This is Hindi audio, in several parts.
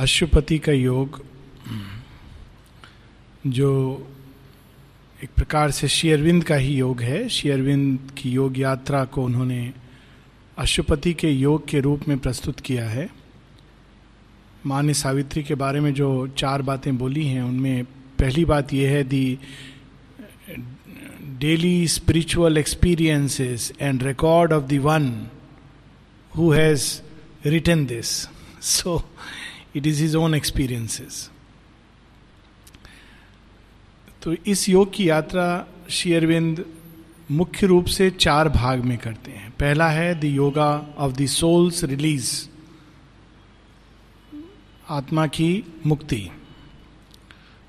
अशुपति का योग, जो एक प्रकार से शेयरविंद का ही योग है। शेयरविंद की योग यात्रा को उन्होंने अशुपति के योग के रूप में प्रस्तुत किया है। माँ ने सावित्री के बारे में जो चार बातें बोली हैं, उनमें पहली बात यह है, the daily spiritual experiences and record of the one who has written this. So it is his own experiences तो इस योग की यात्रा शेयरविंद मुख्य रूप से चार भाग में करते हैं। पहला है the yoga of the souls release आत्मा की मुक्ति।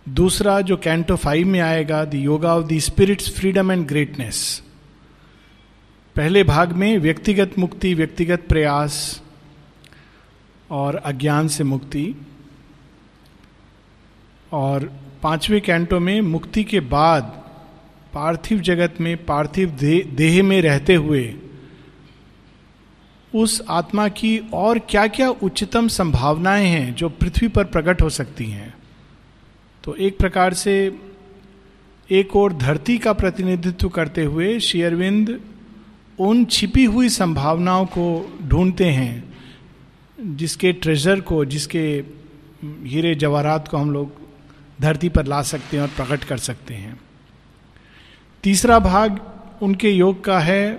दूसरा जो कैंटो फाइव में आएगा the yoga of the spirits freedom and greatness पहले भाग में व्यक्तिगत मुक्ति, व्यक्तिगत प्रयास और अज्ञान से मुक्ति। और पाँचवें कैंटो में मुक्ति के बाद पार्थिव जगत में, पार्थिव देह में रहते हुए उस आत्मा की और क्या क्या उच्चतम संभावनाएँ हैं जो पृथ्वी पर प्रकट हो सकती हैं। तो एक प्रकार से एक और धरती का प्रतिनिधित्व करते हुए शेयरविंद उन छिपी हुई संभावनाओं को ढूंढते हैं जिसके ट्रेजर को, जिसके हीरे जवाहरात को हम लोग धरती पर ला सकते हैं और प्रकट कर सकते हैं। तीसरा भाग उनके योग का है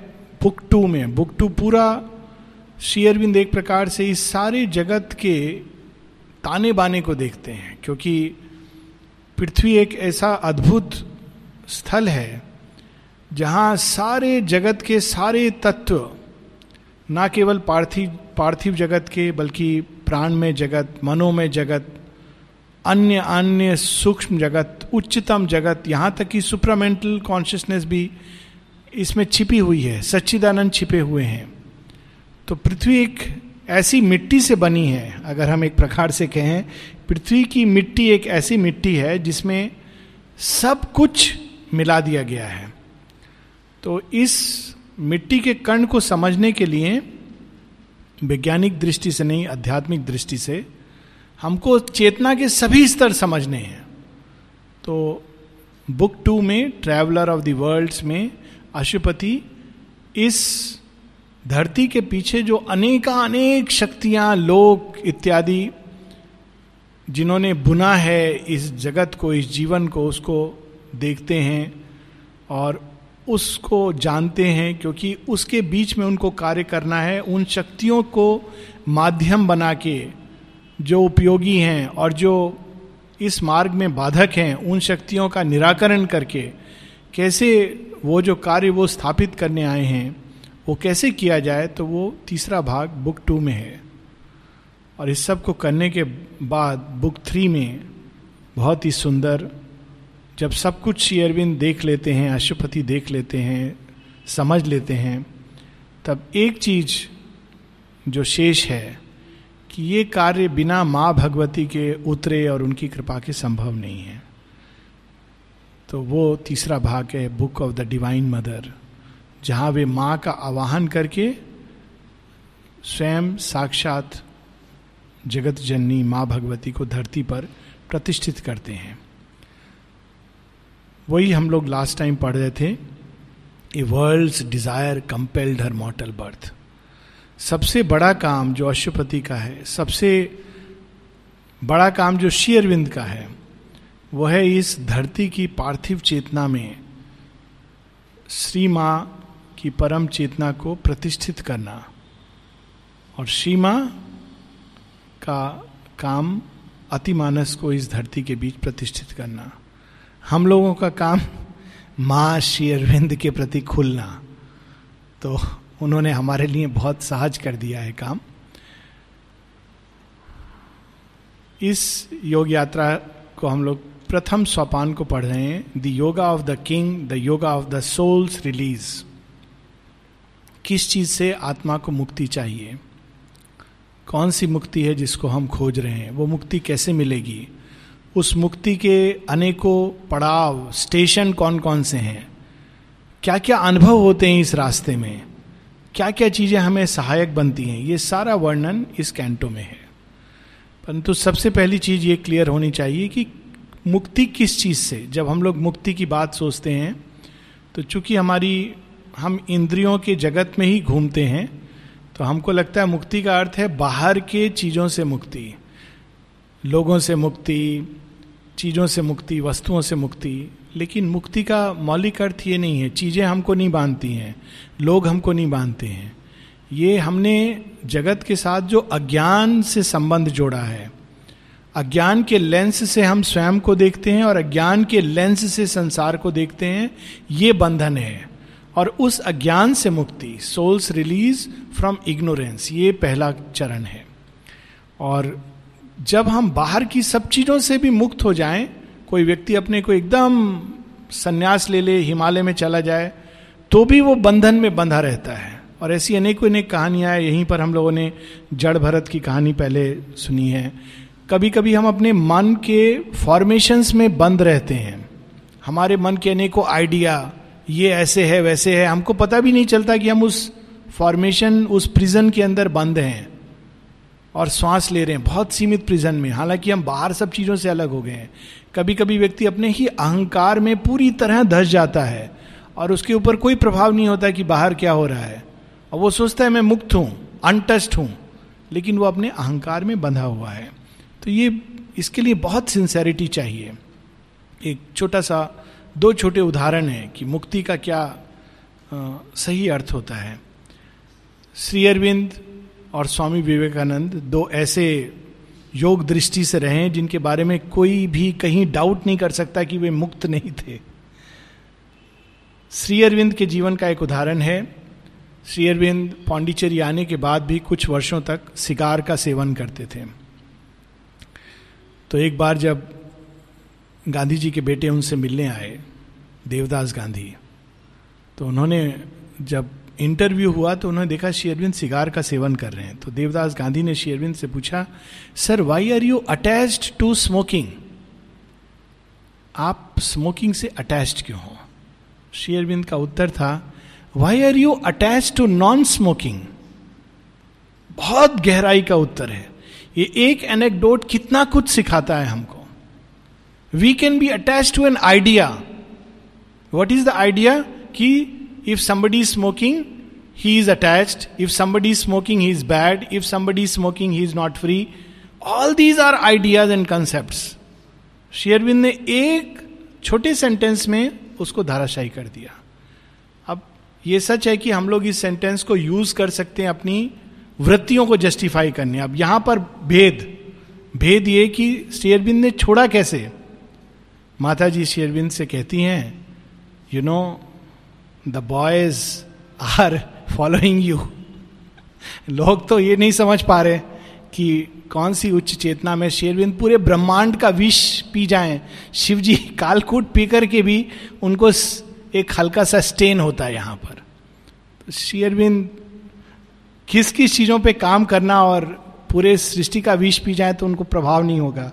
बुक टू में। बुक टू पूरा शेयरबिंद एक प्रकार से इस सारे जगत के ताने बाने को देखते हैं, क्योंकि पृथ्वी एक ऐसा अद्भुत स्थल है जहाँ सारे जगत के सारे तत्व ना केवल पार्थिव पार्थिव जगत के, बल्कि प्राण में जगत मनोमय जगत, अन्य अन्य सूक्ष्म जगत, उच्चतम जगत, यहाँ तक कि सुपरामेंटल कॉन्शियसनेस भी इसमें छिपी हुई है, सच्चिदानंद छिपे हुए हैं। तो पृथ्वी एक ऐसी मिट्टी से बनी है, अगर हम एक प्रकार से कहें, पृथ्वी की मिट्टी एक ऐसी मिट्टी है जिसमें सब कुछ मिला दिया गया है। तो इस मिट्टी के कण को समझने के लिए, वैज्ञानिक दृष्टि से नहीं, आध्यात्मिक दृष्टि से, हमको चेतना के सभी स्तर समझने हैं। तो बुक टू में, ट्रैवलर ऑफ़ द वर्ल्ड्स में, अशुपति इस धरती के पीछे जो अनेका अनेक शक्तियाँ लोग इत्यादि, जिन्होंने बुना है इस जगत को, इस जीवन को, उसको देखते हैं, और उसको जानते हैं क्योंकि उसके बीच में उनको कार्य करना है, उन शक्तियों को माध्यम बना के जो उपयोगी हैं और जो इस मार्ग में बाधक हैं, उन शक्तियों का निराकरण करके कैसे वो जो कार्य वो स्थापित करने आए हैं, वो कैसे किया जाए तो वो तीसरा भाग बुक टू में है। और इस सबको करने के बाद बुक थ्री में बहुत ही सुंदर जब सब कुछ श्री अरविंद देख लेते हैं अशुपति देख लेते हैं, समझ लेते हैं, तब एक चीज़ जो शेष है कि ये कार्य बिना माँ भगवती के उतरे और उनकी कृपा के संभव नहीं है। तो वो तीसरा भाग है book of the divine mother जहाँ वे माँ का आवाहन करके स्वयं साक्षात जगत जननी माँ भगवती को धरती पर प्रतिष्ठित करते हैं। वही हम लोग लास्ट टाइम पढ़ रहे थे a world's desire compelled her mortal birth सबसे बड़ा काम जो अशुपति का है, सबसे बड़ा काम जो शेयरविंद का है वह है इस धरती की पार्थिव चेतना में श्री माँ की परम चेतना को प्रतिष्ठित करना। और श्री माँ का काम अतिमानस को इस धरती के बीच प्रतिष्ठित करना। हम लोगों का काम माँ श्री अरविंद के प्रति खुलना। तो उन्होंने हमारे लिए बहुत सहज कर दिया है काम। इस योग यात्रा को हम लोग प्रथम सोपान को पढ़ रहे हैं। The yoga of the king the yoga of the souls release किस चीज़ से आत्मा को मुक्ति चाहिए? कौन सी मुक्ति है जिसको हम खोज रहे हैं? वो मुक्ति कैसे मिलेगी? उस मुक्ति के अनेकों पड़ाव स्टेशन कौन कौन से हैं? क्या क्या अनुभव होते हैं इस रास्ते में? क्या क्या चीज़ें हमें सहायक बनती हैं? ये सारा वर्णन इस कैंटो में है। परंतु सबसे पहली चीज़ ये क्लियर होनी चाहिए कि मुक्ति किस चीज़ से? जब हम लोग मुक्ति की बात सोचते हैं तो चूँकि हमारी, हम इंद्रियों के जगत में ही घूमते हैं तो हमको लगता है मुक्ति का अर्थ है बाहर के चीज़ों से मुक्ति, लोगों से मुक्ति चीज़ों से मुक्ति, वस्तुओं से मुक्ति। लेकिन मुक्ति का मौलिक अर्थ ये नहीं है। चीज़ें हमको नहीं बांधती हैं। लोग हमको नहीं बांधते हैं। ये हमने जगत के साथ जो अज्ञान से संबंध जोड़ा है, अज्ञान के लेंस से हम स्वयं को देखते हैं और अज्ञान के लेंस से संसार को देखते हैं, ये बंधन है। और उस अज्ञान से मुक्ति सोल्स रिलीज़ फ्रॉम इग्नोरेंस ये पहला चरण है। और जब हम बाहर की सब चीज़ों से भी मुक्त हो जाएँ, कोई व्यक्ति अपने को एकदम संन्यास ले ले, हिमालय में चला जाए तो भी वो बंधन में बंधा रहता है। और ऐसी अनेकों अनेक कहानियाँ यहीं पर हम लोगों ने जड़ भरत की कहानी पहले सुनी है। कभी कभी हम अपने मन के फॉर्मेशंस में बंद रहते हैं। हमारे मन के अनेकों आइडिया ये ऐसे है, वैसे है, हमको पता भी नहीं चलता कि हम उस फॉर्मेशन उस प्रिजन के अंदर बंद हैं। और श्वास ले रहे हैं बहुत सीमित प्रिजन में। हालाँकि हम बाहर सब चीज़ों से अलग हो गए हैं। कभी कभी व्यक्ति अपने ही अहंकार में पूरी तरह धस जाता है और उसके ऊपर कोई प्रभाव नहीं होता कि बाहर क्या हो रहा है। और वो सोचता है मैं मुक्त हूँ अनटस्ट हूँ। लेकिन वो अपने अहंकार में बंधा हुआ है। तो ये इसके लिए बहुत सिंसेरिटी चाहिए। एक छोटा सा दो छोटे उदाहरण है कि मुक्ति का क्या आ, सही अर्थ होता है। श्री अरविंद और स्वामी विवेकानंद दो ऐसे योग दृष्टि से रहे जिनके बारे में कोई भी कहीं डाउट नहीं कर सकता कि वे मुक्त नहीं थे। श्री अरविंद के जीवन का एक उदाहरण है। श्री अरविंद पांडिचेरी आने के बाद भी कुछ वर्षों तक सिगार का सेवन करते थे। तो एक बार जब गांधी जी के बेटे उनसे मिलने आए, देवदास गांधी तो उन्होंने जब इंटरव्यू हुआ तो उन्होंने देखा शेयरविंद सिगार का सेवन कर रहे हैं। तो देवदास गांधी ने शेयरविंद से पूछा, sir why are you attached to smoking आप स्मोकिंग से अटैच्ड क्यों हो? शेयरविंद का उत्तर था why are you attach to non smoking बहुत गहराई का उत्तर है। ये एक एनेक्डोट कितना कुछ सिखाता है हमको। We can be attach to an idea what is the idea कि if somebody smoking he is attach if somebody smoking he is bad if somebody smoking he is not free all these are ideas and concept Sri Aurobindo ने एक छोटे सेंटेंस में उसको धाराशाही कर दिया। अब ये सच है कि हम लोग इस सेंटेंस को यूज़ कर सकते हैं अपनी वृत्तियों को जस्टिफाई करने। अब यहाँ पर भेद। भेद ये कि शेयरबिंद ने छोड़ा कैसे? माता जी शेयरबिंद से कहती हैं you know the boys are following you लोग तो ये नहीं समझ पा रहे कि कौन सी उच्च चेतना में शेरविंद पूरे ब्रह्मांड का विष पी जाएँ। शिव जी कालकूट पी करके भी उनको एक हल्का सा स्टेन होता है यहाँ पर। तो शेरविंद किस किस चीज़ों पे काम करना और पूरे सृष्टि का विष पी जाए तो उनको प्रभाव नहीं होगा।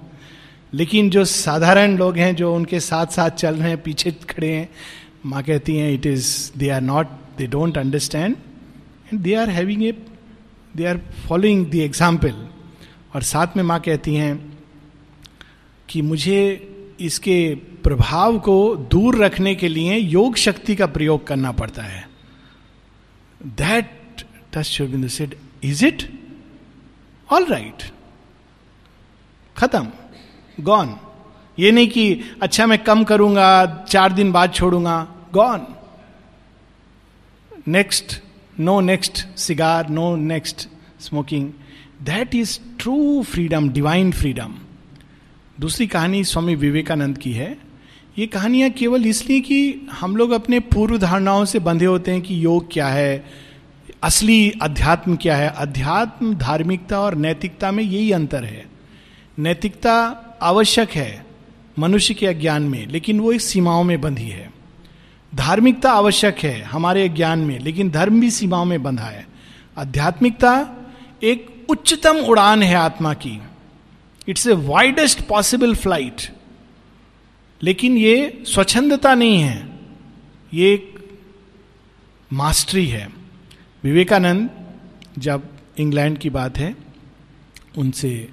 लेकिन जो साधारण लोग हैं, जो उनके साथ साथ चल रहे हैं, पीछे खड़े हैं माँ कहती हैं it is they are not they don't understand and they are having a they are following the example और साथ में माँ कहती हैं कि मुझे इसके प्रभाव को दूर रखने के लिए योग शक्ति का प्रयोग करना पड़ता है। That touch Sri Aurobindo said is it all right खत्म. गॉन ये नहीं कि अच्छा मैं कम करूँगा, चार दिन बाद छोड़ूँगा gone next no next cigar no next smoking that is true freedom divine freedom दूसरी कहानी स्वामी विवेकानंद की है। ये कहानियाँ केवल इसलिए कि हम लोग अपने पूर्व धारणाओं से बंधे होते हैं कि योग क्या है, असली अध्यात्म क्या है। अध्यात्म धार्मिकता और नैतिकता में यही अंतर है। नैतिकता आवश्यक है। मनुष्य के अज्ञान में, लेकिन वो इस सीमाओं में बंधी है। धार्मिकता आवश्यक है हमारे ज्ञान में, लेकिन धर्म भी सीमाओं में बंधा है। आध्यात्मिकता एक उच्चतम उड़ान है आत्मा की। It's a widest possible flight लेकिन ये स्वच्छंदता नहीं है। ये एक मास्टरी है। विवेकानंद जब इंग्लैंड की बात है, उनसे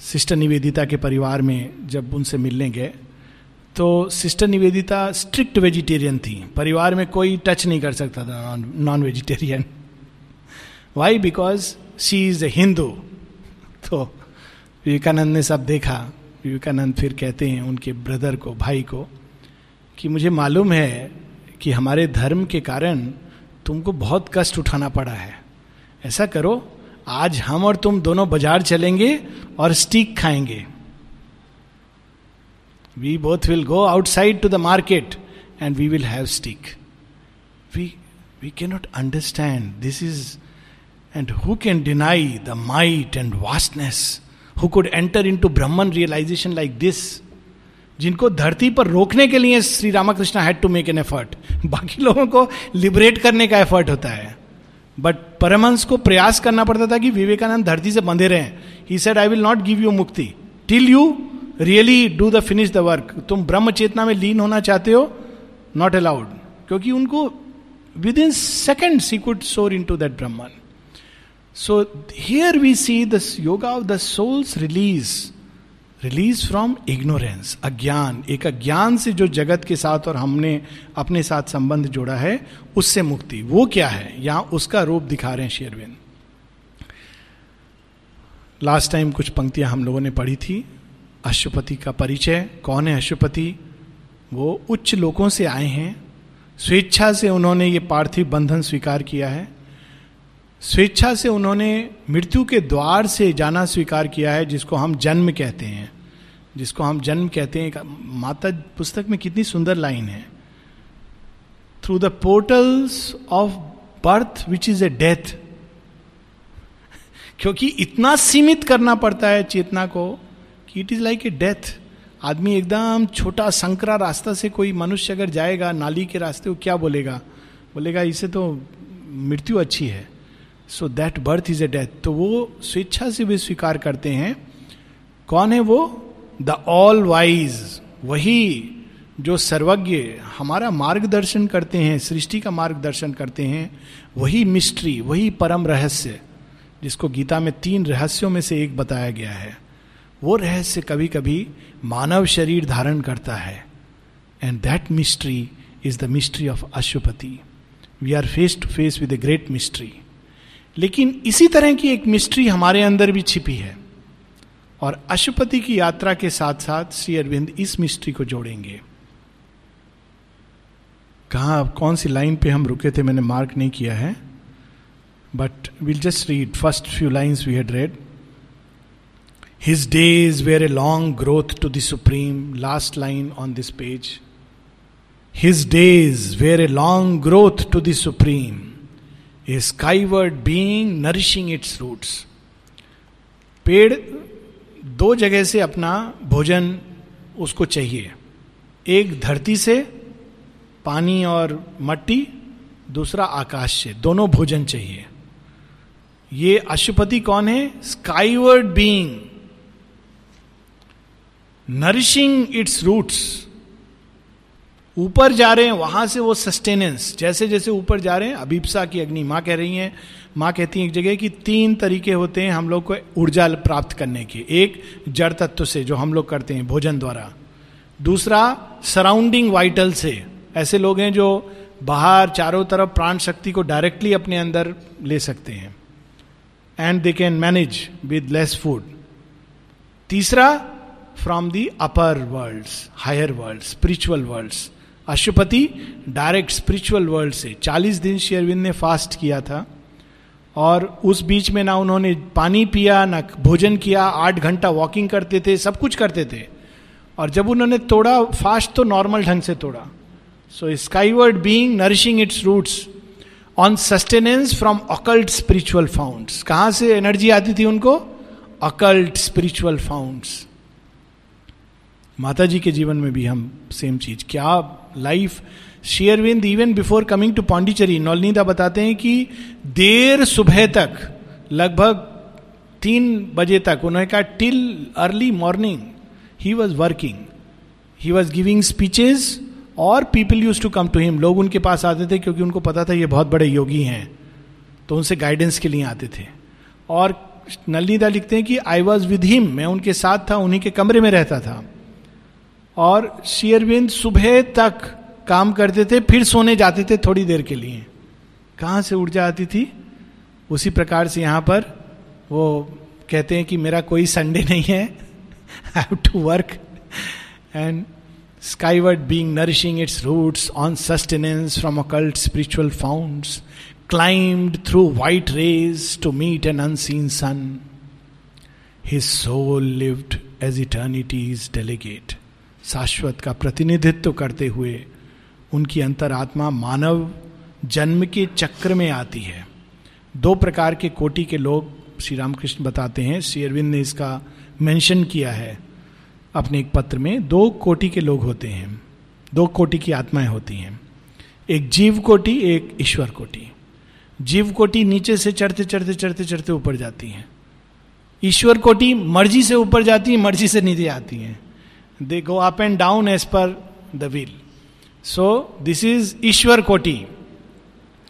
सिस्टर निवेदिता के परिवार में जब उनसे मिलने गए तो सिस्टर निवेदिता स्ट्रिक्ट वेजिटेरियन थी। परिवार में कोई टच नहीं कर सकता था non vegetarian why because she is a Hindu तो विवेकानंद ने सब देखा। विवेकानंद फिर कहते हैं उनके ब्रदर को, भाई को, कि मुझे मालूम है कि हमारे धर्म के कारण तुमको बहुत कष्ट उठाना पड़ा है। ऐसा करो आज हम और तुम दोनों बाज़ार चलेंगे और स्टीक खाएँगे। We both will go outside to the market and we will have steak we we can not understand this is and who can deny the might and vastness who could enter into Brahman realisation like this जिनको धरती पर रोकने के लिए Shri Ramakrishna had to make an effort बाकी लोगों को लिबरेट करने का एफर्ट होता है। बट परमहंस को प्रयास करना पड़ता था कि विवेकानंद धरती से बंधे रहे। He said I will not give you मुक्ति till you really do the finish the work तुम ब्रह्म चेतना में लीन होना चाहते हो नॉट अलाउड क्योंकि उनको within second he could soar into that Brahman so here we see the yoga of the souls release release from ignorance अज्ञान. एक अज्ञान से जो जगत के साथ और हमने अपने साथ संबंध जोड़ा है, उससे मुक्ति। वो क्या है? यहाँ उसका रूप दिखा रहे हैं शेरविन। लास्ट टाइम कुछ पंक्तियाँ हम लोगों ने पढ़ी थी। अशुपति का परिचय। कौन है अशुपति वो उच्च लोगों से आए हैं। स्वेच्छा से उन्होंने ये पार्थिव बंधन स्वीकार किया है। स्वेच्छा से उन्होंने मृत्यु के द्वार से जाना स्वीकार किया है, जिसको हम जन्म कहते हैं। जिसको हम जन्म कहते हैं माता पुस्तक में कितनी सुंदर लाइन है। Through the portals of birth which is a death क्योंकि इतना सीमित करना पड़ता है चेतना को कि it is like a death आदमी एकदम छोटा संकरा रास्ता से कोई मनुष्य अगर जाएगा, नाली के रास्ते, वो क्या बोलेगा? बोलेगा इसे तो मृत्यु अच्छी है। So that birth is a death तो वो स्वेच्छा से भी स्वीकार करते हैं। कौन है वो? द ऑल वाइज वही जो सर्वज्ञ हमारा मार्गदर्शन करते हैं, सृष्टि का मार्गदर्शन करते हैं, वही मिस्ट्री, वही परम रहस्य, जिसको गीता में तीन रहस्यों में से एक बताया गया है। वो रहस्य कभी कभी मानव शरीर धारण करता है। And that mystery is the mystery of Ashwapati we are face to face with a great mystery लेकिन इसी तरह की एक मिस्ट्री हमारे अंदर भी छिपी है। और अशुपति की यात्रा के साथ साथ श्री अरविंद इस मिस्ट्री को जोड़ेंगे। कहा कौन सी लाइन पे हम रुके थे, मैंने मार्क नहीं किया है। But will just read first few lines we had read his days were a long growth to the supreme last line on this page his days were a long growth to the supreme a skyward being nourishing its roots पेड़ दो जगह से अपना भोजन उसको चाहिए। एक धरती से पानी और मट्टी, दूसरा आकाश से। दोनों भोजन चाहिए। ये अशुपति कौन है? Skyward being nourishing its roots ऊपर जा रहे हैं, वहाँ से वो सस्टेनेंस जैसे जैसे ऊपर जा रहे हैं, अभिप्सा की अग्नि माँ कह रही हैं। माँ कहती है एक जगह कि तीन तरीके होते हैं हम लोग को ऊर्जा प्राप्त करने के। एक, जड़ तत्व से, जो हम लोग करते हैं भोजन द्वारा। दूसरा सराउंडिंग वाइटल से। ऐसे लोग हैं जो बाहर, चारों तरफ़ प्राण शक्ति को डायरेक्टली अपने अंदर ले सकते हैं। And they can manage with less food तीसरा from the upper world higher world spiritual worlds Ashwapati direct spiritual world से 40 दिन शेयरविंद ने फास्ट किया था और उस बीच में ना उन्होंने पानी पिया, ना भोजन किया, आठ घंटा वॉकिंग करते थे, सब कुछ करते थे। और जब उन्होंने तोड़ा फास्ट तो नॉर्मल ढंग से तोड़ा। So skyward being nourishing its roots on sustenance from occult spiritual founts कहाँ से एनर्जी आती थी उनको? अकल्ट स्पिरिचुअल फाउंड्स माता जी के जीवन में भी हम सेम चीज़। क्या life Sri Aurobindo even before coming to Pondicherry नौलनीदा बताते हैं कि देर सुबह तक, लगभग तीन बजे तक, उन्होंने कहा till early morning he was working he was giving speeches और people used to come to him लोग उनके पास आते थे क्योंकि उनको पता था ये बहुत बड़े योगी हैं तो उनसे गाइडेंस के लिए आते थे। और नलनीदा लिखते हैं कि आई वॉज़ विद हिम मैं उनके साथ था, उन्हीं के कमरे में रहता था। और शेयरविंद सुबह तक काम करते थे, फिर सोने जाते थे थोड़ी देर के लिए। कहाँ से ऊर्जा आती थी? उसी प्रकार से यहाँ पर वो कहते हैं कि मेरा कोई संडे नहीं है। Have to work and skyward being nourishing its roots on sustenance from occult spiritual founts climbed through white rays to meet an unseen sun his soul lived as eternity's delegate शाश्वत का प्रतिनिधित्व करते हुए उनकी अंतरात्मा मानव जन्म के चक्र में आती है। दो प्रकार के कोटि के लोग श्री रामकृष्ण बताते हैं। श्री अरविंद ने इसका मेंशन किया है अपने एक पत्र में। दो कोटि के लोग होते हैं। दो कोटि की आत्माएँ होती हैं। एक जीव कोटि, एक ईश्वर कोटि। जीव कोटि नीचे से चढ़ते चढ़ते चढ़ते चढ़ते ऊपर जाती हैं। ईश्वर कोटि मर्ज़ी से ऊपर जाती है, मर्ज़ी से नीचे आती हैं। They go up and down as per the will so this is ईश्वर कोटि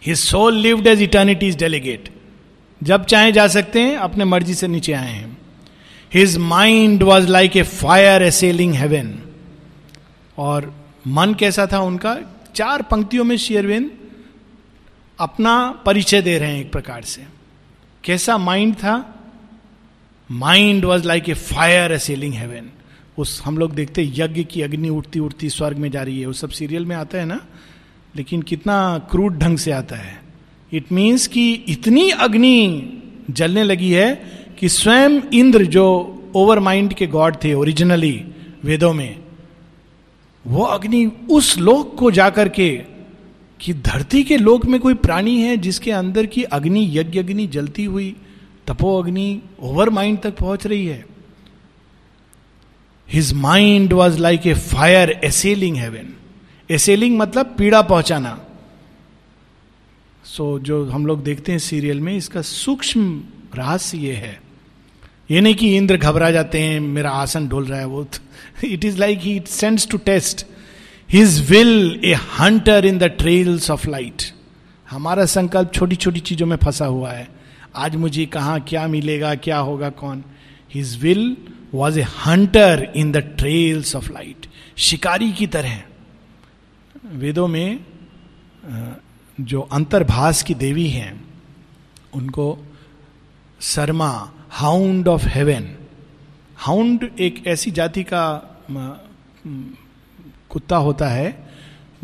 his soul lived as eternity's delegate जब चाहे जा सकते हैं, अपने मर्ज़ी से नीचे आए हैं। His mind was like a fire assailing heaven और मन कैसा था उनका? चार पंक्तियों में शेयरविंद अपना परिचय दे रहे हैं एक प्रकार से। कैसा माइंड था? Mind was like a fire assailing heaven उस हम लोग देखते यज्ञ की अग्नि उठती उठती स्वर्ग में जा रही है। वो सब सीरियल में आता है ना? लेकिन कितना क्रूड ढंग से आता है। इट मीन्स कि इतनी अग्नि जलने लगी है कि स्वयं इंद्र जो ओवर माइंड के गॉड थे ओरिजिनली वेदों में, वो अग्नि उस लोक को जाकर के, कि धरती के लोक में कोई प्राणी है जिसके अंदर की अग्नि, यज्ञ अग्नि जलती हुई तपो अग्नि ओवर माइंड तक पहुँच रही है। His mind was like a fire assailing heaven assailing मतलब पीड़ा पहुंचाना। सो so, जो हम लोग देखते हैं सीरियल में इसका सूक्ष्म रहस्य ये है। ये नहीं कि इंद्र घबरा जाते हैं मेरा आसन डोल रहा है वो it is like he sends to test his will a hunter in the trails of light हमारा संकल्प छोटी छोटी चीज़ों में फंसा हुआ है। आज मुझे कहा क्या मिलेगा क्या होगा कौन? His will was a hunter in the trails of light शिकारी की तरह वेदों में जो अंतर्भास की देवी हैं उनको Sarama hound of heaven hound एक ऐसी जाति का कुत्ता होता है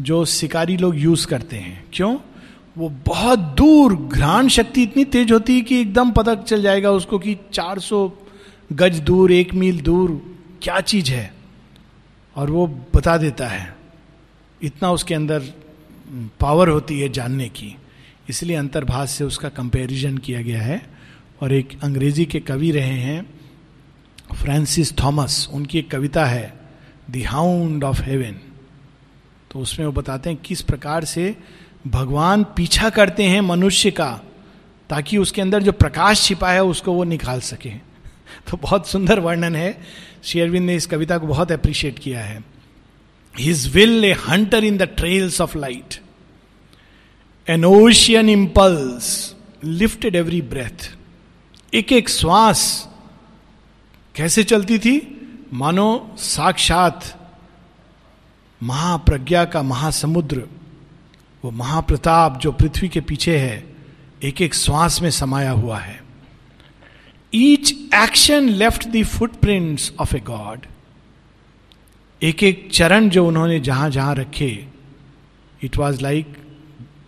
जो शिकारी लोग यूज़ करते हैं क्यों वो बहुत दूर घ्राण शक्ति इतनी तेज होती है कि एकदम पता चल जाएगा उसको कि 400 गज दूर, एक मील दूर, क्या चीज़ है? और वो बता देता है। इतना उसके अंदर पावर होती है जानने की। इसलिए अंतर्भाष से उसका कंपैरिजन किया गया है। और एक अंग्रेज़ी के कवि रहे हैं फ्रांसिस थॉमस उनकी एक कविता है द हाउंड ऑफ़ हेवन तो उसमें वो बताते हैं, किस प्रकार से भगवान पीछा करते हैं मनुष्य का, ताकि उसके अंदर जो प्रकाश छिपा है, उसको वो निकाल सके। तो बहुत सुंदर वर्णन है। शेयरविंद ने इस कविता को बहुत अप्रिशिएट किया है। His will a hunter in the trails of light an ocean impulse lifted every breath एक एक श्वास कैसे चलती थी? मानो साक्षात महाप्रज्ञा का महासमुद्र, वो महाप्रताप जो पृथ्वी के पीछे है, एक एक श्वास में समाया हुआ है। Each action left the footprints of a god एक एक चरण जो उन्होंने जहाँ जहाँ रखे इट वॉज़ लाइक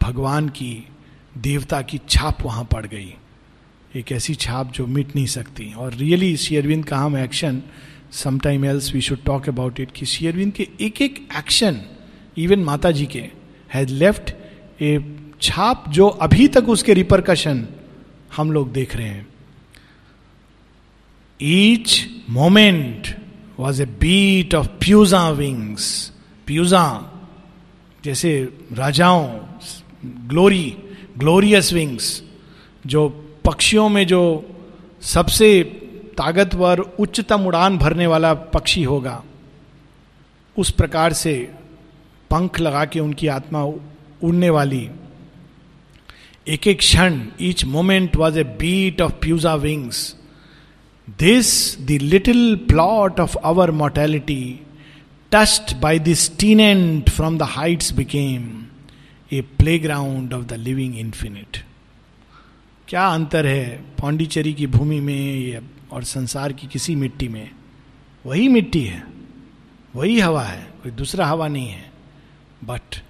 भगवान की देवता की छाप वहाँ पड़ गई। एक ऐसी छाप जो मिट नहीं सकती। और रियली शेयरविंद का हम action sometime else we should talk about it कि शेयरविंद के एक एक एक्शन इवन माता जी के हैज़ लेफ़्ट ए छाप जो अभी तक उसके रिपरकशन हम लोग देख रहे हैं। Each moment was a beat of puissant wings puissant जैसे राजाओं ग्लोरी ग्लोरियस विंग्स जो पक्षियों में जो सबसे ताकतवर, उच्चतम उड़ान भरने वाला पक्षी होगा, उस प्रकार से पंख लगा के उनकी आत्मा उड़ने वाली। एक एक क्षण each moment was a beat of puissant wings the little plot of our mortality touched by this tenant from the heights became a playground of the living infinite क्या अंतर है पांडिचेरी की भूमि में और संसार की किसी मिट्टी में? वही मिट्टी है। वही हवा है। कोई दूसरा हवा नहीं है। But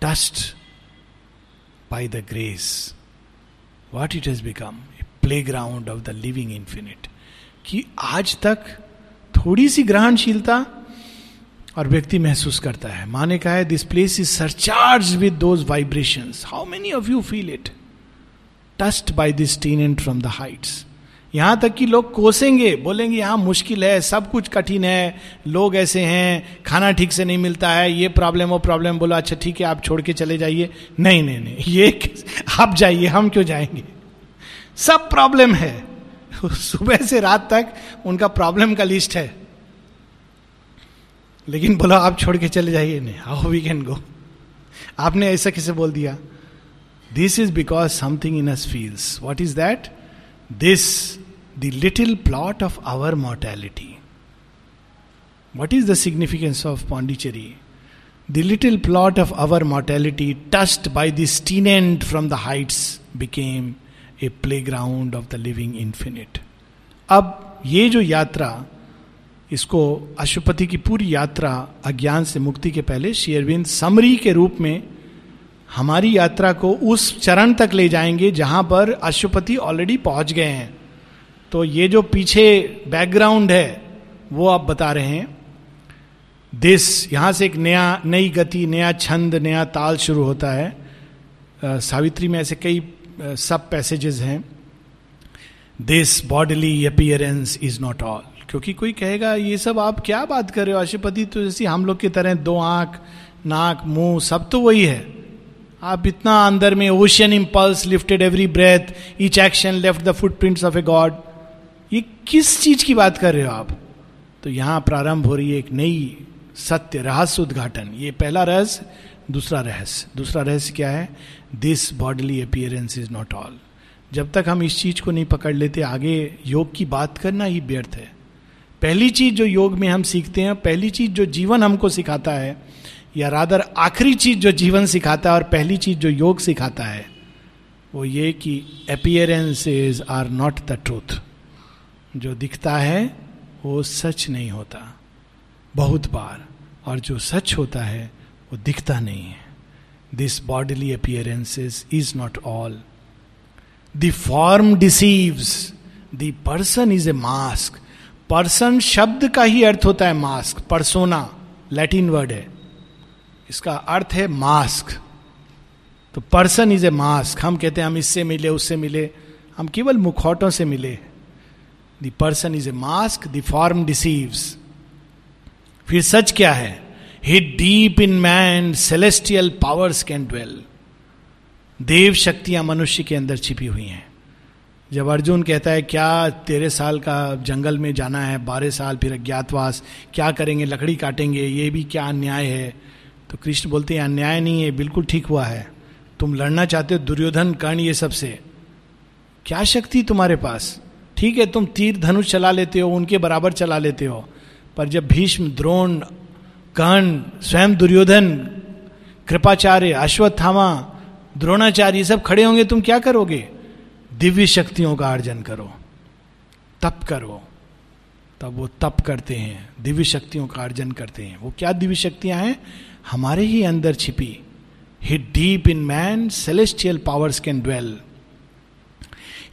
touched by the grace what it has become a playground of the living infinite कि आज तक थोड़ी सी ग्रहणशीलता और व्यक्ति महसूस करता है। माँ ने कहा है this place is surcharge with those vibration how many of you feel it touched by this tenant from the heights यहाँ तक कि लोग कोसेंगे, बोलेंगे, यहाँ मुश्किल है, सब कुछ कठिन है, लोग ऐसे हैं, खाना ठीक से नहीं मिलता है, ये प्रॉब्लम वो प्रॉब्लम बोला अच्छा ठीक है, आप छोड़ के चले जाइए। नहीं नहीं नहीं, ये आप जाइए, हम क्यों जाएँगे? सब प्रॉब्लम है। सुबह से रात तक उनका प्रॉब्लम का लिस्ट है। लेकिन बोला, आप छोड़ के चले जाइए नहीं हाउ वी कैन गो आपने ऐसा किसे बोल दिया? This is because something in us feels what is that this the little plot of our mortality what is the significance of Pondicherry the little plot of our mortality touched by this tenant from the heights became a playground of the living infinite अब ये जो यात्रा, इसको अशुपति की पूरी यात्रा अज्ञान से मुक्ति के पहले शेयरविंद समरी के रूप में हमारी यात्रा को उस चरण तक ले जाएँगे जहाँ पर अशुपति ऑलरेडी पहुँच गए हैं। तो ये जो पीछे बैकग्राउंड है, वो आप बता रहे हैं। दिस यहाँ से एक नया, नई गति, नया छंद, नया ताल शुरू होता है। सावित्री में ऐसे कई सब पैसेजेस हैं this bodily appearance is not all क्योंकि कोई कहेगा, ये सब आप क्या बात कर रहे हो? अशुपति तो जैसे हम लोग की तरह दो आँख, नाक, मुँह, सब तो वही है। आप इतना अंदर में ocean impulse lifted every breath each action left the footprints of a god ये किस चीज़ की बात कर रहे हो आप? तो यहाँ प्रारंभ हो रही है एक नई सत्य, रहस्य उद्घाटन। ये पहला रहस्य दूसरा रहस्य। दूसरा रहस्य क्या है? This bodily appearance is not all जब तक हम इस चीज़ को नहीं पकड़ लेते, आगे योग की बात करना ही व्यर्थ है। पहली चीज़ जो योग में हम सीखते हैं, पहली चीज़ जो जीवन हमको सिखाता है, या रादर आखिरी चीज़ जो जीवन सिखाता है और पहली चीज़ जो योग सिखाता है, वो ये कि appearances are not the truth जो दिखता है, वो सच नहीं होता। बहुत बार। और जो सच होता है वो दिखता नहीं है। This bodily appearances is not all the form deceives the person is a mask person शब्द का ही अर्थ होता है मास्क परसोना लैटिन वर्ड है। इसका अर्थ है मास्क तो पर्सन इज़ ए मास्क हम कहते हैं हम इससे मिले, उससे मिले। हम केवल मुखौटों से मिले। The person is a mask the form deceives फिर सच क्या है? Hid deep in man celestial powers can dwell देव शक्तियाँ मनुष्य के अंदर छिपी हुई हैं। जब अर्जुन कहता है, क्या तेरह साल का जंगल में जाना है? बारह साल, फिर अज्ञातवास, क्या करेंगे? लकड़ी काटेंगे, ये भी क्या अन्याय है? तो कृष्ण बोलते हैं, अन्याय नहीं है, बिल्कुल ठीक हुआ है। तुम लड़ना चाहते हो, दुर्योधन कर्ण ये सबसे क्या शक्ति तुम्हारे पास? ठीक है, तुम तीर धनुष चला लेते हो, उनके बराबर चला लेते हो। पर जब भीष्म, द्रोण कर्ण स्वयं दुर्योधन, कृपाचार्य, अश्वत्थामा, द्रोणाचार्य सब खड़े होंगे, तुम क्या करोगे? दिव्य शक्तियों का अर्जन करो, तप करो। तब वो तप करते हैं, दिव्य शक्तियों का अर्जन करते हैं। वो क्या दिव्य शक्तियाँ हैं? हमारे ही अंदर छिपी। Hid deep in man celestial powers can dwell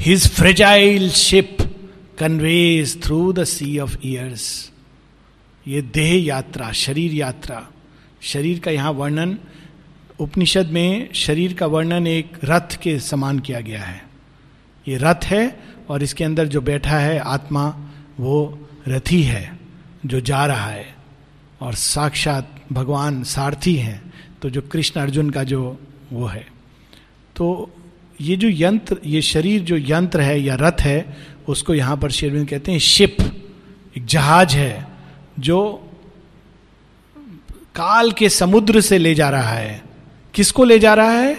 his fragile ship conveys through the sea of years ये देह यात्रा, शरीर यात्रा। शरीर का यहाँ वर्णन, उपनिषद में शरीर का वर्णन एक रथ के समान किया गया है। ये रथ है और इसके अंदर जो बैठा है आत्मा, वो रथी है, जो जा रहा है। और साक्षात भगवान सारथी हैं तो जो कृष्ण अर्जुन का जो वो है। तो ये जो यंत्र, ये शरीर जो यंत्र है या रथ है, उसको यहाँ पर शेरविंद कहते हैं शिप। एक जहाज़ है जो काल के समुद्र से ले जा रहा है। किसको ले जा रहा है?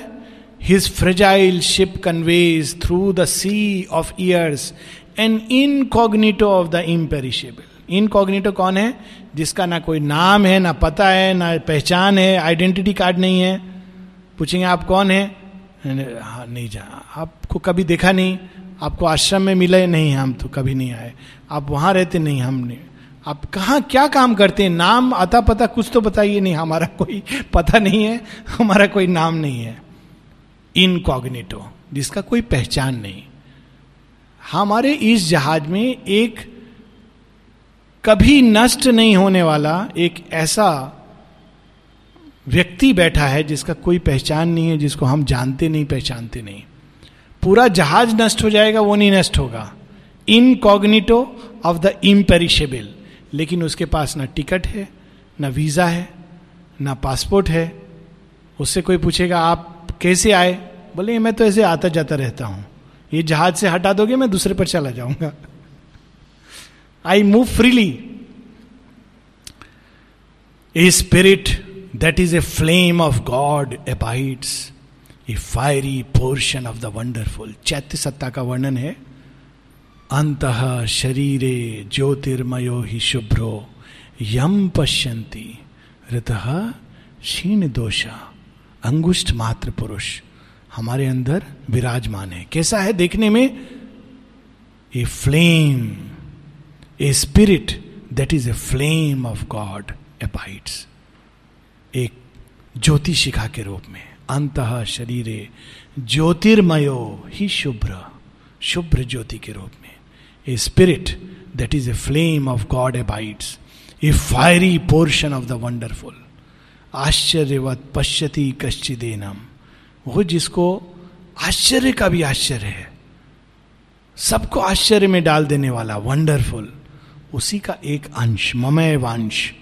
His fragile ship conveys through the sea of years an incognito of the imperishable incognito कौन है? जिसका ना कोई नाम है, ना पता है, ना पहचान है आइडेंटिटी कार्ड नहीं है। पूछेंगे आप कौन है? हाँ नहीं जा, आपको कभी देखा नहीं? आपको आश्रम में मिले नहीं, हम तो कभी नहीं आए। आप वहाँ रहते नहीं हमने आप कहा, क्या काम करते हैं? नाम, आता पता, कुछ तो बताइए। नहीं, हमारा कोई पता नहीं है। हमारा कोई नाम नहीं है। इनकॉग्निटो, जिसका कोई पहचान नहीं। हमारे इस जहाज़ में एक कभी नष्ट नहीं होने वाला, एक ऐसा व्यक्ति बैठा है, जिसका कोई पहचान नहीं है, जिसको हम जानते नहीं, पहचानते नहीं। पूरा जहाज़ नष्ट हो जाएगा, वो नहीं नष्ट होगा। इनकॉग्निटो ऑफ़ द इम्पेरिशेबल लेकिन उसके पास ना टिकट है, ना वीज़ा है, ना पासपोर्ट है। उससे कोई पूछेगा, आप कैसे आए? बोले, मैं तो ऐसे आता जाता रहता हूँ। ये जहाज़ से हटा दोगे, मैं दूसरे पर चला जाऊँगा। I move freely a spirit that is a flame of God abides a fiery portion of the wonderful चैत्य सत्ता का वर्णन है। अंत शरीरे ज्योतिर्मयो ही शुभ्रो यम पश्यंती ऋत क्षीण दोषा अंगुष्ठ मात्र पुरुष हमारे अंदर विराजमान है। कैसा है देखने में? A flame, a spirit that is a flame of God abides एक ज्योति शिखा के रूप में अंत शरीरे ज्योतिर्मयो ही शुभ्र शुभ्र ज्योति के रूप में। A spirit that is a flame of God abides a fiery portion of the wonderful आश्चर्यवत पश्यति कश्चिदेनम। वो जिसको आश्चर्य का भी आश्चर्य है, सबको आश्चर्य में डाल देने वाला वंडरफुल उसी का एक अंश, ममय वंश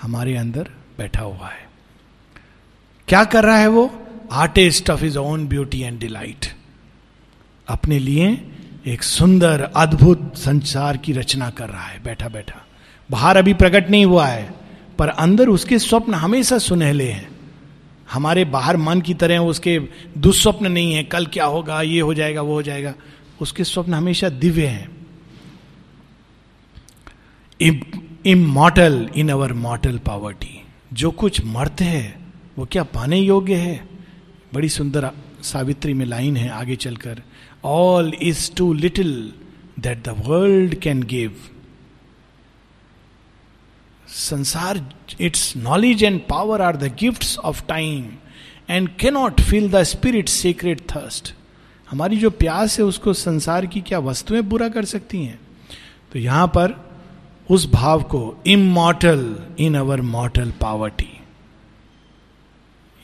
हमारे अंदर बैठा हुआ है। क्या कर रहा है वो? Artist of his own beauty and delight अपने लिए एक सुंदर, अद्भुत संसार की रचना कर रहा है। बैठा बैठा। बाहर अभी प्रकट नहीं हुआ है, पर अंदर उसके स्वप्न हमेशा सुनहले हैं। हमारे बाहर मन की तरह उसके दुस्वप्न नहीं है, कल क्या होगा, ये हो जाएगा, वो हो जाएगा। उसके स्वप्न हमेशा दिव्य हैं। Immortal in our mortal poverty जो कुछ मर्त है, वो क्या पाने योग्य है? बड़ी सुंदर सावित्री में लाइन है आगे चलकर। All is too little that the world can give संसार its knowledge and power are the gift of time and cannot fill the spirit secret thirst हमारी जो प्यास है, उसको संसार की क्या वस्तुएँ पूरा कर सकती हैं? तो यहाँ पर उस भाव को immortal in our mortal poverty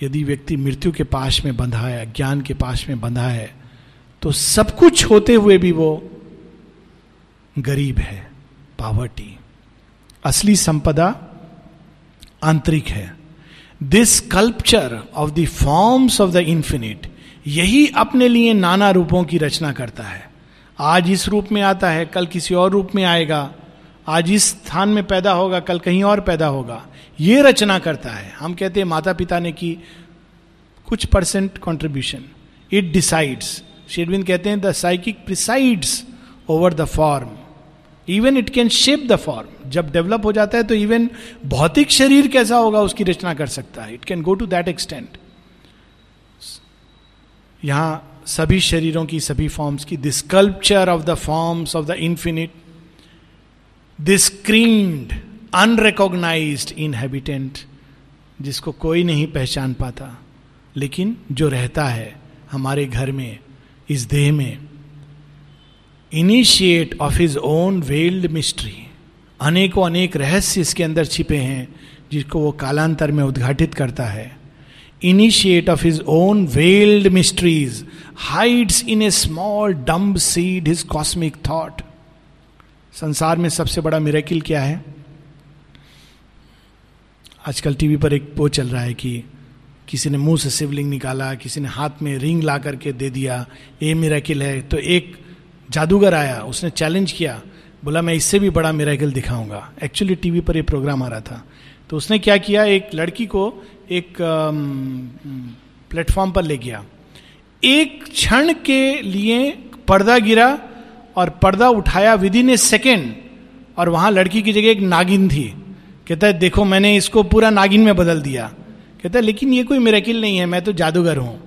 यदि व्यक्ति मृत्यु के पास में बंधा है ज्ञान के पास में बंधा है तो सब कुछ होते हुए भी वो गरीब है, पावर्टी। असली संपदा आंतरिक है। This sculpture of the forms of the infinite यही अपने लिए नाना रूपों की रचना करता है। आज इस रूप में आता है, कल किसी और रूप में आएगा। आज इस स्थान में पैदा होगा, कल कहीं और पैदा होगा। ये रचना करता है। हम कहते हैं माता पिता ने की कुछ परसेंट कंट्रीब्यूशन इट डिसाइड्स शेडविन कहते हैं the psychic presides over the form even it can shape the form जब डेवलप हो जाता है तो इवन भौतिक शरीर कैसा होगा उसकी रचना कर सकता है। It can go to that extent यहाँ सभी शरीरों की, सभी फॉर्म्स की this sculpture of the forms of the infinite this screened unrecognised inhabitant जिसको कोई नहीं पहचान पाता, लेकिन जो रहता है हमारे घर में इस देह में initiate of his own veiled mystery अनेकों अनेक रहस्य इसके अंदर छिपे हैं, जिसको वो कालांतर में उद्घाटित करता है। Initiate of his own veiled mysteries hides in a small dumb seed his cosmic thought संसार में सबसे बड़ा मिरेकिल क्या है? आजकल टीवी पर एक वो चल रहा है कि किसी ने मुँह से शिवलिंग निकाला, किसी ने हाथ में रिंग ला करके दे दिया, ये मेराकिल है। तो एक जादूगर आया, उसने चैलेंज किया, बोला, मैं इससे भी बड़ा मेराकिल दिखाऊँगा। एक्चुअली टीवी पर ये प्रोग्राम आ रहा था। तो उसने क्या किया, एक लड़की को एक प्लेटफॉर्म पर ले गया। एक क्षण के लिए पर्दा गिरा और पर्दा उठाया विद इन ए सेकेंड और वहाँ लड़की की जगह एक नागिन थी। कहता है, देखो, मैंने इसको पूरा नागिन में बदल दिया। कहता है, लेकिन ये कोई मेरेकिल नहीं है, मैं तो जादूगर हूँ।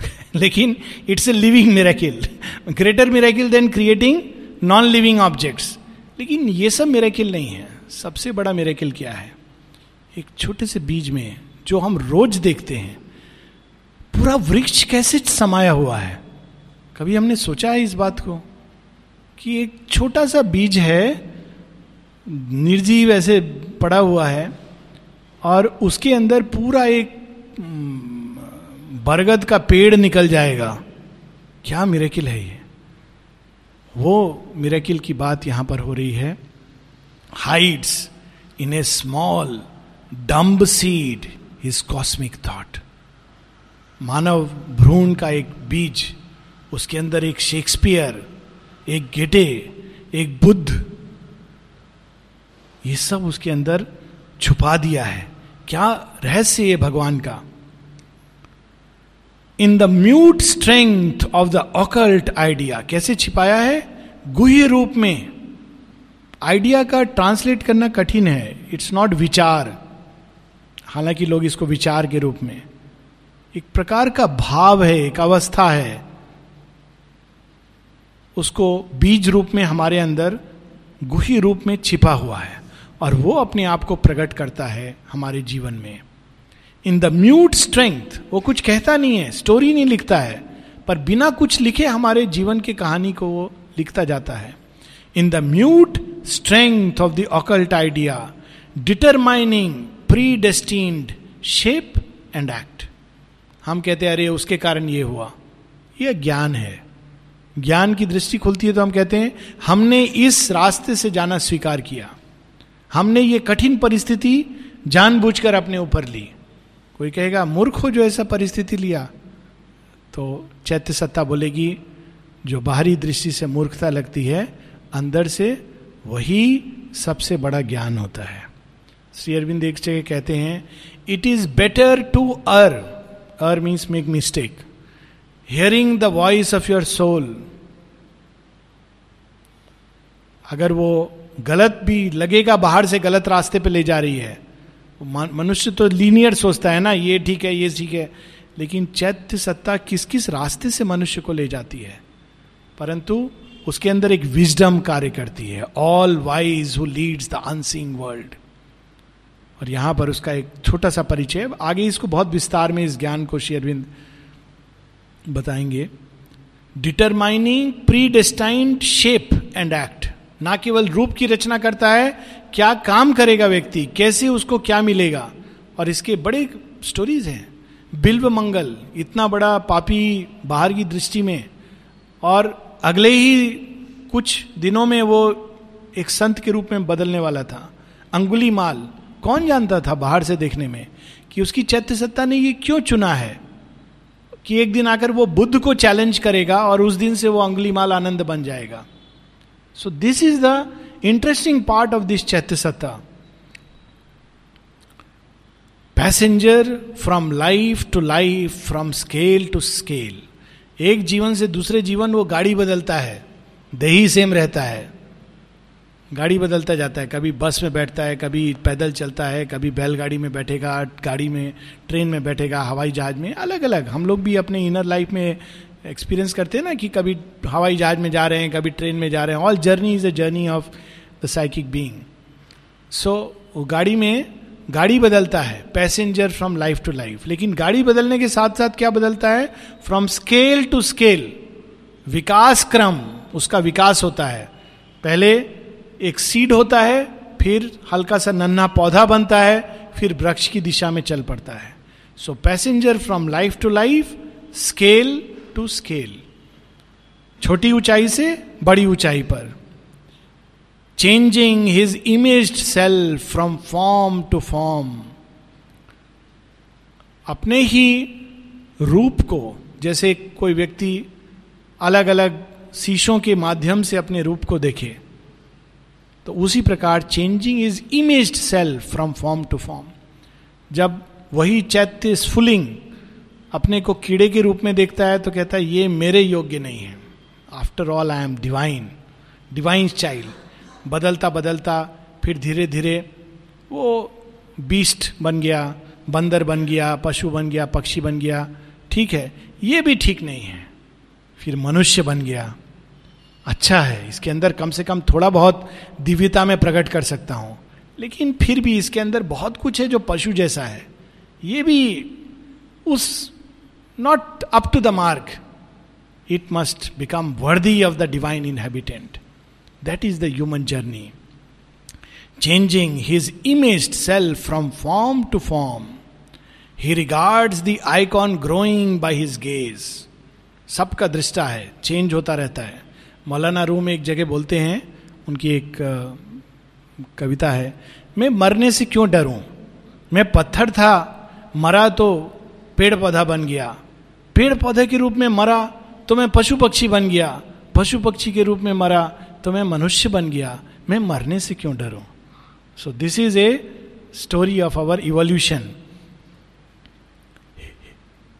लेकिन it's a living miracle greater miracle than creating non living objects लेकिन ये सब मेरेकिल नहीं है। सबसे बड़ा मेरेकिल क्या है? एक छोटे से बीज में जो हम रोज देखते हैं। पूरा वृक्ष कैसे समाया हुआ है? कभी हमने सोचा है इस बात को? कि एक छोटा सा बीज है, निर्जीव ऐसे पड़ा हुआ है। और उसके अंदर पूरा एक बरगद का पेड़ निकल जाएगा। क्या मिरेकिल है ये? वो मिरेकिल की बात यहाँ पर हो रही है। Hides in a small dumb seed his cosmic thought मानव भ्रूण का एक बीज, उसके अंदर एक शेक्सपियर एक गेटे एक बुद्ध, ये सब उसके अंदर छुपा दिया है। क्या रहस्य है भगवान का? In the mute strength of the occult idea कैसे छिपाया है? गुह्य रूप में। आइडिया का ट्रांसलेट करना कठिन है। इट्स नॉट विचार। हालाँकि लोग इसको विचार के रूप में। एक प्रकार का भाव है, एक अवस्था है। उसको बीज रूप में हमारे अंदर गुही रूप में छिपा हुआ है। और वो अपने आप को प्रकट करता है हमारे जीवन में। इन द म्यूट स्ट्रेंथ वो कुछ कहता नहीं है स्टोरी नहीं लिखता है, पर बिना कुछ लिखे हमारे जीवन की कहानी को वो लिखता जाता है। In the mute strength of the occult idea determining predestined shape and act हम कहते हैं, अरे, उसके कारण ये हुआ। यह ज्ञान है। ज्ञान की दृष्टि खुलती है तो हम कहते हैं, हमने इस रास्ते से जाना स्वीकार किया। हमने ये कठिन परिस्थिति जानबूझकर अपने ऊपर ली। कोई कहेगा, मूर्ख हो जो ऐसा परिस्थिति लिया? तो चैत्य सत्ता बोलेगी, जो बाहरी दृष्टि से मूर्खता लगती है, अंदर से वही सबसे बड़ा ज्ञान होता है। श्री अरविंद एक जगह कहते हैं it is better to err err means make mistake hearing the voice of your soul अगर वो गलत भी लगेगा, बाहर से गलत रास्ते पे ले जा रही है मनुष्य तो लीनियर सोचता है ना, ये ठीक है, ये ठीक है। लेकिन चैत्य सत्ता किस किस रास्ते से मनुष्य को ले जाती है? परंतु उसके अंदर एक विजडम कार्य करती है all wise who leads the unseeing world और यहाँ पर उसका एक छोटा सा परिचय, आगे इसको बहुत विस्तार में इस ज्ञान को श्री अरविंद बताएँगे। Determining predestined shape and act ना केवल रूप की रचना करता है, क्या काम करेगा व्यक्ति, कैसे उसको क्या मिलेगा? और इसके बड़े स्टोरीज हैं। बिल्व मंगल, इतना बड़ा पापी बाहर की दृष्टि में। और अगले ही कुछ दिनों में वो एक संत के रूप में बदलने वाला था। अंगुली माल, कौन जानता था बाहर से देखने में कि उसकी चैत्य सत्ता ने ये क्यों चुना है? कि एक दिन आकर वो बुद्ध को चैलेंज करेगा और उस दिन से वो अंगुली माल आनंद बन जाएगा। This is the interesting part of this चैत्य सत्ता passenger from life to life from scale to scale एक जीवन से दूसरे जीवन वो गाड़ी बदलता है। दही सेम रहता है। गाड़ी बदलता जाता है। कभी बस में बैठता है, कभी पैदल चलता है, कभी बैलगाड़ी में बैठेगा, गाड़ी में, ट्रेन में बैठेगा, हवाई जहाज़ में अलग अलग हम लोग भी अपने इनर लाइफ में एक्सपीरियंस करते हैं ना कि कभी हवाई जहाज़ में जा रहे हैं, कभी ट्रेन में जा रहे हैं। All journey is a journey of the psychic being so वो गाड़ी में गाड़ी बदलता है passenger from life to life लेकिन गाड़ी बदलने के साथ साथ क्या बदलता है? फ्रॉम स्केल टू स्केल विकास क्रम, उसका विकास होता है। पहले एक सीड होता है, फिर हल्का सा नन्हा पौधा बनता है, फिर वृक्ष की दिशा में चल पड़ता है। So passenger from life to life scale to scale, छोटी ऊंचाई से बड़ी ऊंचाई पर changing his image self from form to form अपने ही रूप को, जैसे कोई व्यक्ति अलग अलग शीशों के माध्यम से अपने रूप को देखे तो उसी प्रकार changing his image self from form to form जब वही चैत्य स्फुलिंग अपने को कीड़े के रूप में देखता है तो कहता है, ये मेरे योग्य नहीं है। After all I am divine divine child बदलता बदलता, फिर धीरे धीरे वो बीस्ट बन गया, बंदर बन गया, पशु बन गया, पक्षी बन गया। ठीक है, ये भी ठीक नहीं है। फिर मनुष्य बन गया। अच्छा है, इसके अंदर कम से कम थोड़ा बहुत दिव्यता में प्रकट कर सकता हूँ। लेकिन फिर भी इसके अंदर बहुत कुछ है जो पशु जैसा है। ये भी उस not up to the mark it must become worthy of the divine inhabitant that is the human journey changing his image self from form to form he regards the icon growing by his gaze सबका दृष्टा है चेंज होता रहता है। मौलाना रूम एक जगह बोलते हैं, उनकी एक कविता है, मैं मरने से क्यों डरूं? मैं पत्थर था, मरा तो पेड़ पौधा बन गया। पेड़ पौधे के रूप में मरा तो मैं पशु पक्षी बन गया। पशु पक्षी के रूप में मरा तो मैं मनुष्य बन गया। मैं मरने से क्यों डरूं? So this is a story of our evolution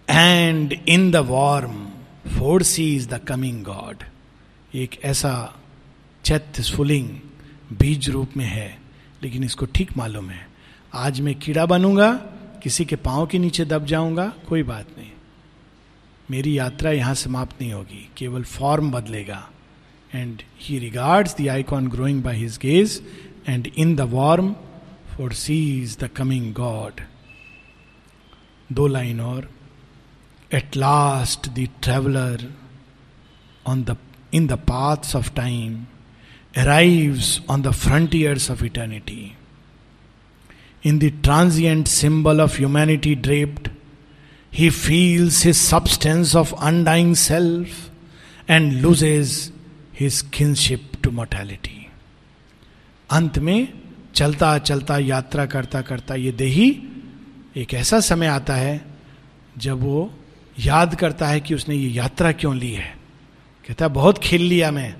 and in the worm foresee is the coming god एक ऐसा चैत्य स्फुलिंग बीज रूप में है, लेकिन इसको ठीक मालूम है। आज मैं कीड़ा बनूँगा, किसी के पाँव के नीचे दब जाऊँगा, कोई बात नहीं। मेरी यात्रा यहाँ समाप्त नहीं होगी केवल फॉर्म बदलेगा। And he regards the icon growing by his gaze and in the worm foresees the coming god दो लाइन और। At last the traveller on the in the paths of time arrives on the frontiers of eternity. In the transient symbol of humanity draped, he feels his substance of undying self and loses his kinship to mortality. अंत में चलता चलता, यात्रा करता करता ये देही, एक ऐसा समय आता है जब वो याद करता है कि उसने ये यात्रा क्यों ली है कहता है, बहुत खेल लिया मैं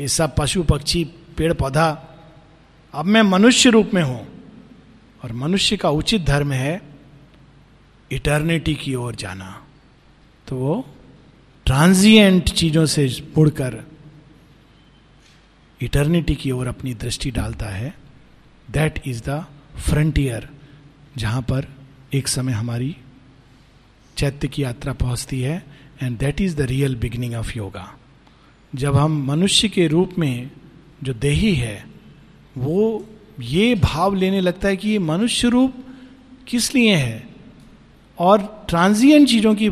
ये सब पशु, पक्षी, पेड़, पौधा, अब मैं मनुष्य रूप में हूँ और मनुष्य का उचित धर्म है इटर्निटी की ओर जाना। तो वो ट्रांजिएंट चीज़ों से मुड़कर इटर्निटी की ओर अपनी दृष्टि डालता है। दैट इज़ द फ्रंटियर जहाँ पर एक समय हमारी चैत्य की यात्रा पहुँचती है and that is the real beginning of yoga जब हम मनुष्य के रूप में जो देही है, वो ये भाव लेने लगता है कि ये मनुष्य रूप किस लिए है? और ट्रांजिएंट चीज़ों की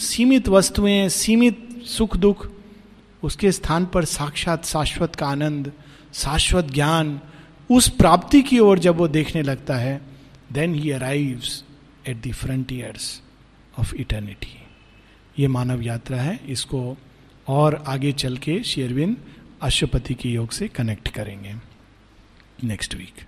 सीमित वस्तुएँ, सीमित सुख दुख, उसके स्थान पर साक्षात शाश्वत का आनंद, शाश्वत ज्ञान, उस प्राप्ति की ओर जब वो देखने लगता है then he arrives at the frontiers of eternity ये मानव यात्रा है, इसको और आगे चल के शेरविन अश्वपति के योग से कनेक्ट करेंगे। Next week